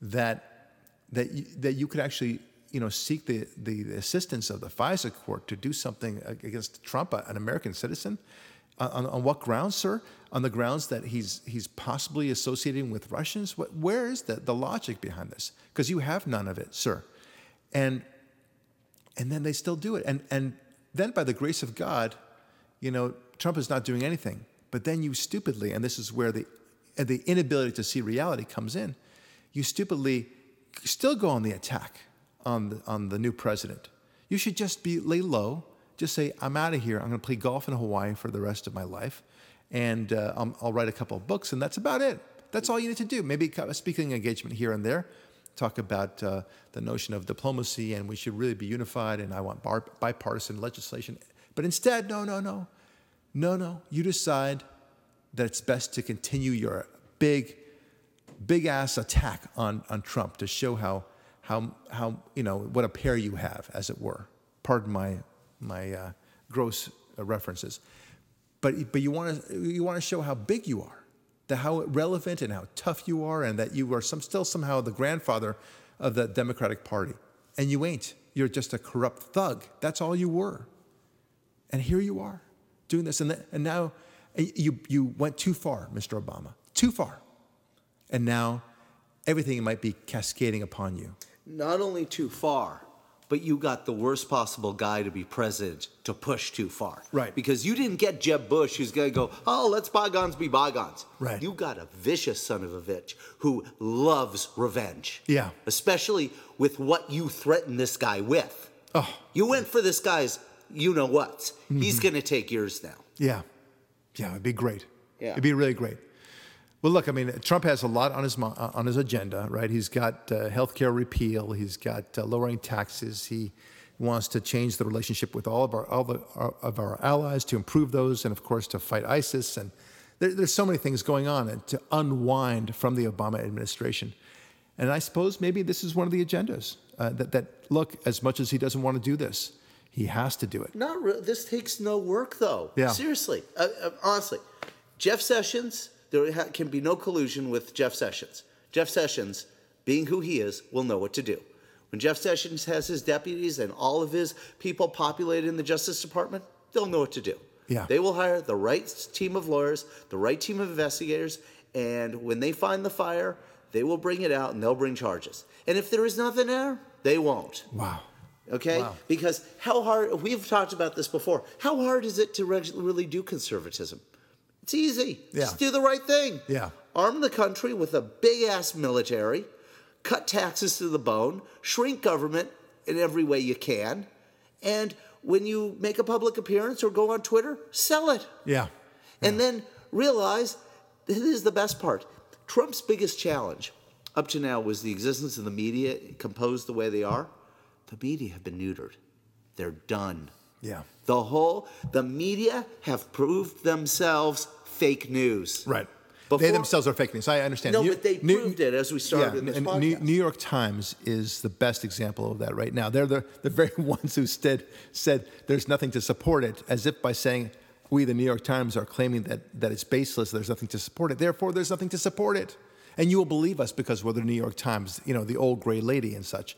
that that you, that you could actually you know seek the, the assistance of the FISA court to do something against Trump, an American citizen. Uh, on, on what grounds, sir? On the grounds that he's he's possibly associating with Russians? What, where is the, the logic behind this? Because you have none of it, sir. And and then they still do it. And and then by the grace of God, you know, Trump is not doing anything. But then you stupidly, and this is where the the inability to see reality comes in, you stupidly still go on the attack on the on the new president. You should just be lay low. Just say, I'm out of here. I'm going to play golf in Hawaii for the rest of my life, and uh, I'll, I'll write a couple of books, and that's about it. That's all you need to do. Maybe a speaking engagement here and there talk about uh, the notion of diplomacy and we should really be unified and I want bar- bipartisan legislation. But instead, no, no, no. No, no. You decide that it's best to continue your big, big ass attack on, on Trump to show how, how, how, you know, what a pair you have, as it were. Pardon my, my uh, gross uh, references. But, but you want to you want to show how big you are how relevant and how tough you are, and that you are some, still somehow the grandfather of the Democratic Party. And you ain't. You're just a corrupt thug. That's all you were. And here you are doing this. And, th- and now eh, you, you went too far, Mr. Obama, too far. And now everything might be cascading upon you. Not only too far, but you got the worst possible guy to be president to push too far. Right. Because you didn't get Jeb Bush, who's going to go, oh, let's bygones be bygones. Right. You got a vicious son of a bitch who loves revenge. Yeah. Especially with what you threatened this guy with. Oh. You went for this guy's, you know what. He's Mm-hmm. going to take yours now. Yeah. Yeah, it'd be great. Yeah. It'd be really great. Well, look, I mean, Trump has a lot on his uh, on his agenda, right? He's got uh, health care repeal. He's got uh, lowering taxes. He wants to change the relationship with all of our all the, our, of our allies to improve those, and of course to fight ISIS. And there, there's so many things going on and to unwind from the Obama administration. And I suppose maybe this is one of the agendas uh, that that look, as much as he doesn't want to do this, he has to do it. Not re- this takes no work though. Yeah. Seriously, uh, uh, honestly, Jeff Sessions. There ha- can be no collusion with Jeff Sessions. Jeff Sessions, being who he is, will know what to do. When Jeff Sessions has his deputies and all of his people populated in the Justice Department, they'll know what to do. Yeah. They will hire the right team of lawyers, the right team of investigators, and when they find the fire, they will bring it out and they'll bring charges. And if there is nothing there, they won't. Wow. Okay? Wow. Because how hard, we've talked about this before, how hard is it to really do conservatism? It's easy. Yeah. Just do the right thing. Yeah. Arm the country with a big ass military, cut taxes to the bone, shrink government in every way you can, and when you make a public appearance or go on Twitter, sell it. Yeah. And then realize this is the best part. Trump's biggest challenge up to now was the existence of the media composed the way they are. The media have been neutered. They're done. Yeah. The whole the media have proved themselves fake news. Right. Before- they themselves are fake news. I understand. No, New- but they New- proved it as we started this and New York Times is the best example of that right now. They're the, the very ones who said, said there's nothing to support it, as if by saying, we, the New York Times, are claiming that, that it's baseless, there's nothing to support it. Therefore, there's nothing to support it. And you will believe us because we're the New York Times, you know, the old gray lady and such.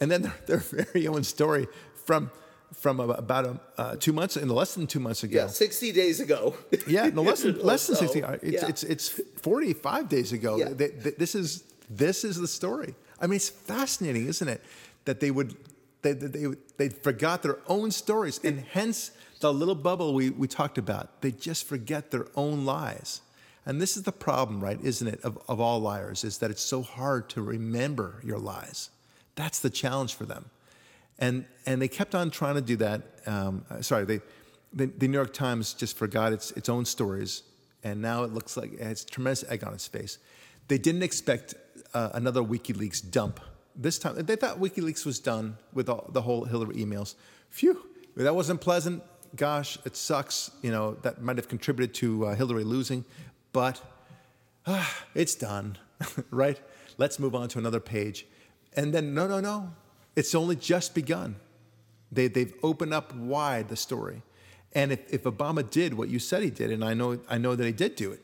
And then their, their very own story from, from about um, uh, two months, in less than two months ago. Yeah, 60 days ago. Yeah, no, less than less than so. sixty. uh, It's Yeah. it's it's forty five days ago. Yeah. Th- th- this is this is the story. I mean, it's fascinating, isn't it? That they would they they they, they forgot their own stories, and hence the little bubble we we talked about. They just forget their own lies. And this is the problem, right? Isn't it? Of, of all liars, is that it's so hard to remember your lies. That's the challenge for them and and they kept on trying to do that. Um, uh, sorry, they, the, the New York Times just forgot its its own stories, and now it looks like it has tremendous egg on its face. They didn't expect uh, another WikiLeaks dump this time. They thought WikiLeaks was done with all, the whole Hillary emails. Phew, that wasn't pleasant. Gosh, it sucks. You know that might have contributed to uh, Hillary losing, but ah, it's done, right? Let's move on to another page. And then, no, no, no, it's only just begun. They, they've opened up wide the story. And if, if Obama did what you said he did, and I know, I know that he did do it,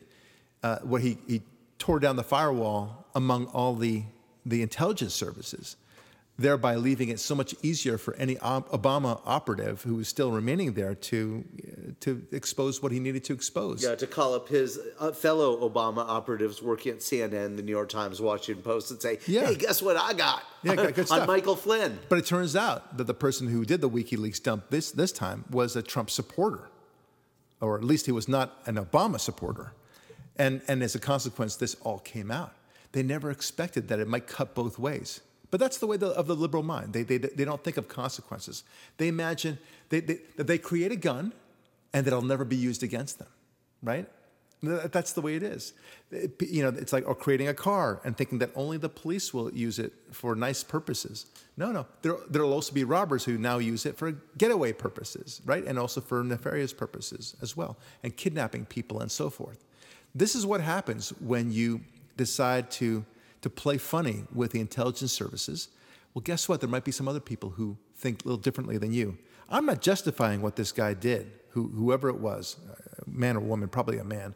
uh, he, he tore down the firewall among all the, the intelligence services, thereby leaving it so much easier for any Obama operative who was still remaining there to, to expose what he needed to expose. Yeah, to call up his uh, fellow Obama operatives working at CNN, the New York Times, Washington Post, and say, Yeah. "Hey, guess what I got? Yeah, good- good on. Michael Flynn." But it turns out that the person who did the WikiLeaks dump this, this time was a Trump supporter, or at least he was not an Obama supporter. And, and as a consequence, this all came out. They never expected that it might cut both ways. But that's the way the, of the liberal mind. They, they, they don't think of consequences. They imagine they, they, that they create a gun and that it'll never be used against them, right? That's the way it is. You know, it's like or creating a car and thinking that only the police will use it for nice purposes. No, no. There there'll also be robbers who now use it for getaway purposes, right? And also for nefarious purposes as well, and kidnapping people and so forth. This is what happens when you decide to to play funny with the intelligence services. Well, guess what? There might be some other people who think a little differently than you. I'm not justifying what this guy did, who, whoever it was, man or woman, probably a man.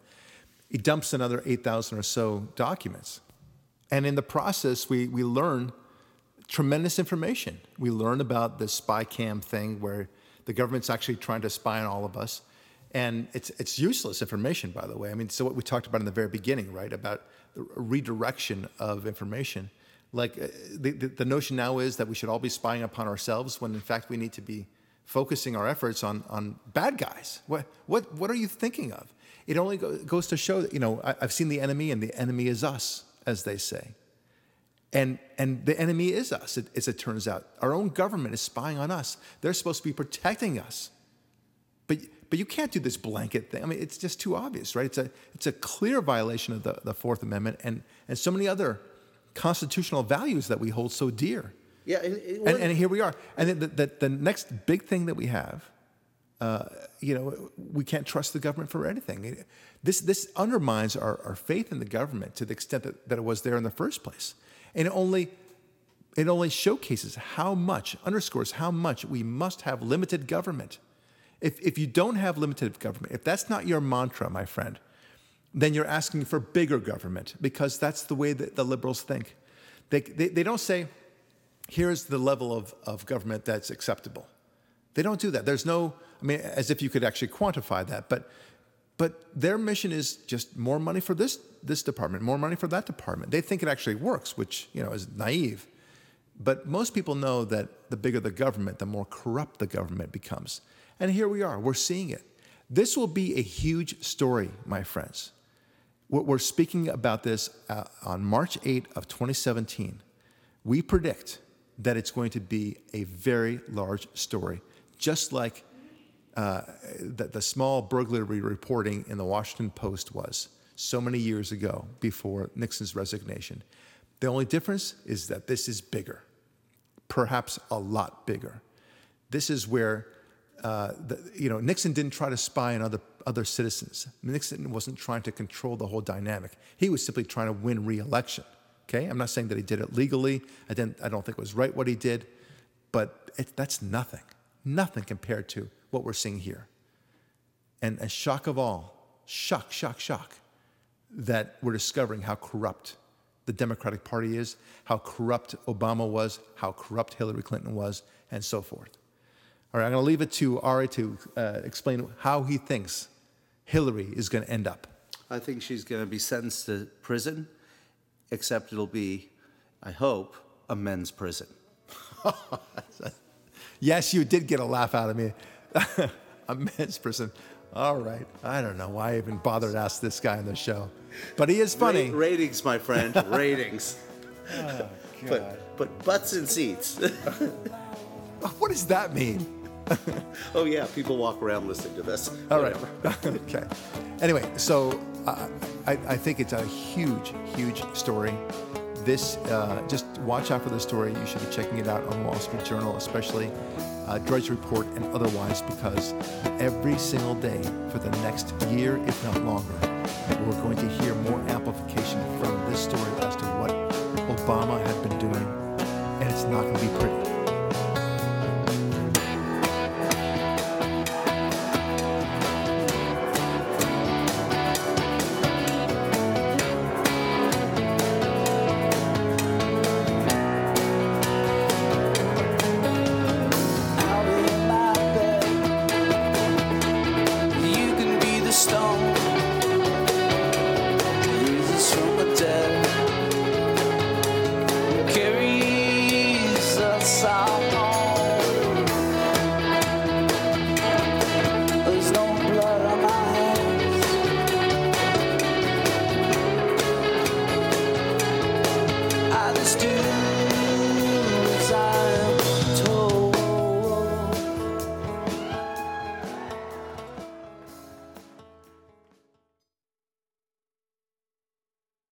He dumps another 8,000 or so documents. And in the process, we, we learn tremendous information. We learn about the spy cam thing where the government's actually trying to spy on all of us. And it's, it's useless information, by the way. I mean, so what we talked about in the very beginning, right, about redirection of information. Like uh, the, the, the notion now is that we should all be spying upon ourselves when in fact we need to be focusing our efforts on, on bad guys. What, what, what are you thinking of? It only go, goes to show that, you know, I, I've seen the enemy and the enemy is us, as they say. And, and the enemy is us, as it turns out. Our own government is spying on us. They're supposed to be protecting us. But, but you can't do this blanket thing. I mean, it's just too obvious, right? It's a, it's a clear violation of the, the Fourth Amendment and, and so many other constitutional values that we hold so dear. Yeah, and, and And, and here we are. And then the, the, the next big thing that we have, uh, you know, we can't trust the government for anything. This, this undermines our, our faith in the government to the extent that, that it was there in the first place. And it only, it only showcases how much, underscores how much we must have limited government. If, if you don't have limited government, if that's not your mantra, my friend, then you're asking for bigger government because that's the way that the liberals think. They, they, they don't say, here's the level of, of government that's acceptable. They don't do that. There's no, I mean, as if you could actually quantify that, but, but their mission is just more money for this, this department, more money for that department. They think it actually works, which, you know, is naive. But most people know that the bigger the government, the more corrupt the government becomes. And here we are, we're seeing it. This will be a huge story, my friends. We're speaking about this uh, on March 8 of 2017. We predict that it's going to be a very large story, just like uh, the, the small burglary reporting in the Washington Post was so many years ago before Nixon's resignation. The only difference is that this is bigger, perhaps a lot bigger. This is where uh, the, you know Nixon didn't try to spy on other other citizens. Nixon wasn't trying to control the whole dynamic. He was simply trying to win re-election. Okay, I'm not saying that he did it legally. I didn't. I don't think it was right what he did, but it, that's nothing. Nothing compared to what we're seeing here. And a shock of all, shock, shock, shock, that we're discovering how corrupt the Democratic Party is, how corrupt Obama was, how corrupt Hillary Clinton was, and so forth. All right, I'm going to leave it to Ari to uh, explain how he thinks Hillary is going to end up. I think she's going to be sentenced to prison, except it'll be, I hope, a men's prison. yes, you did get a laugh out of me. a men's prison. All right. I don't know why I even bothered to ask this guy on the show. But he is funny. Ra- ratings, my friend. ratings. Oh, but, but butts and seats. what does that mean? oh, yeah. People walk around listening to this. All right. okay. Anyway, so uh, I, I think it's a huge, huge story this, uh, just watch out for the story. You should be checking it out on Wall Street Journal, especially uh, Drudge Report and otherwise, because every single day for the next year, if not longer, we're going to hear more amplification from this story as to what Obama had been doing, and it's not going to be pretty.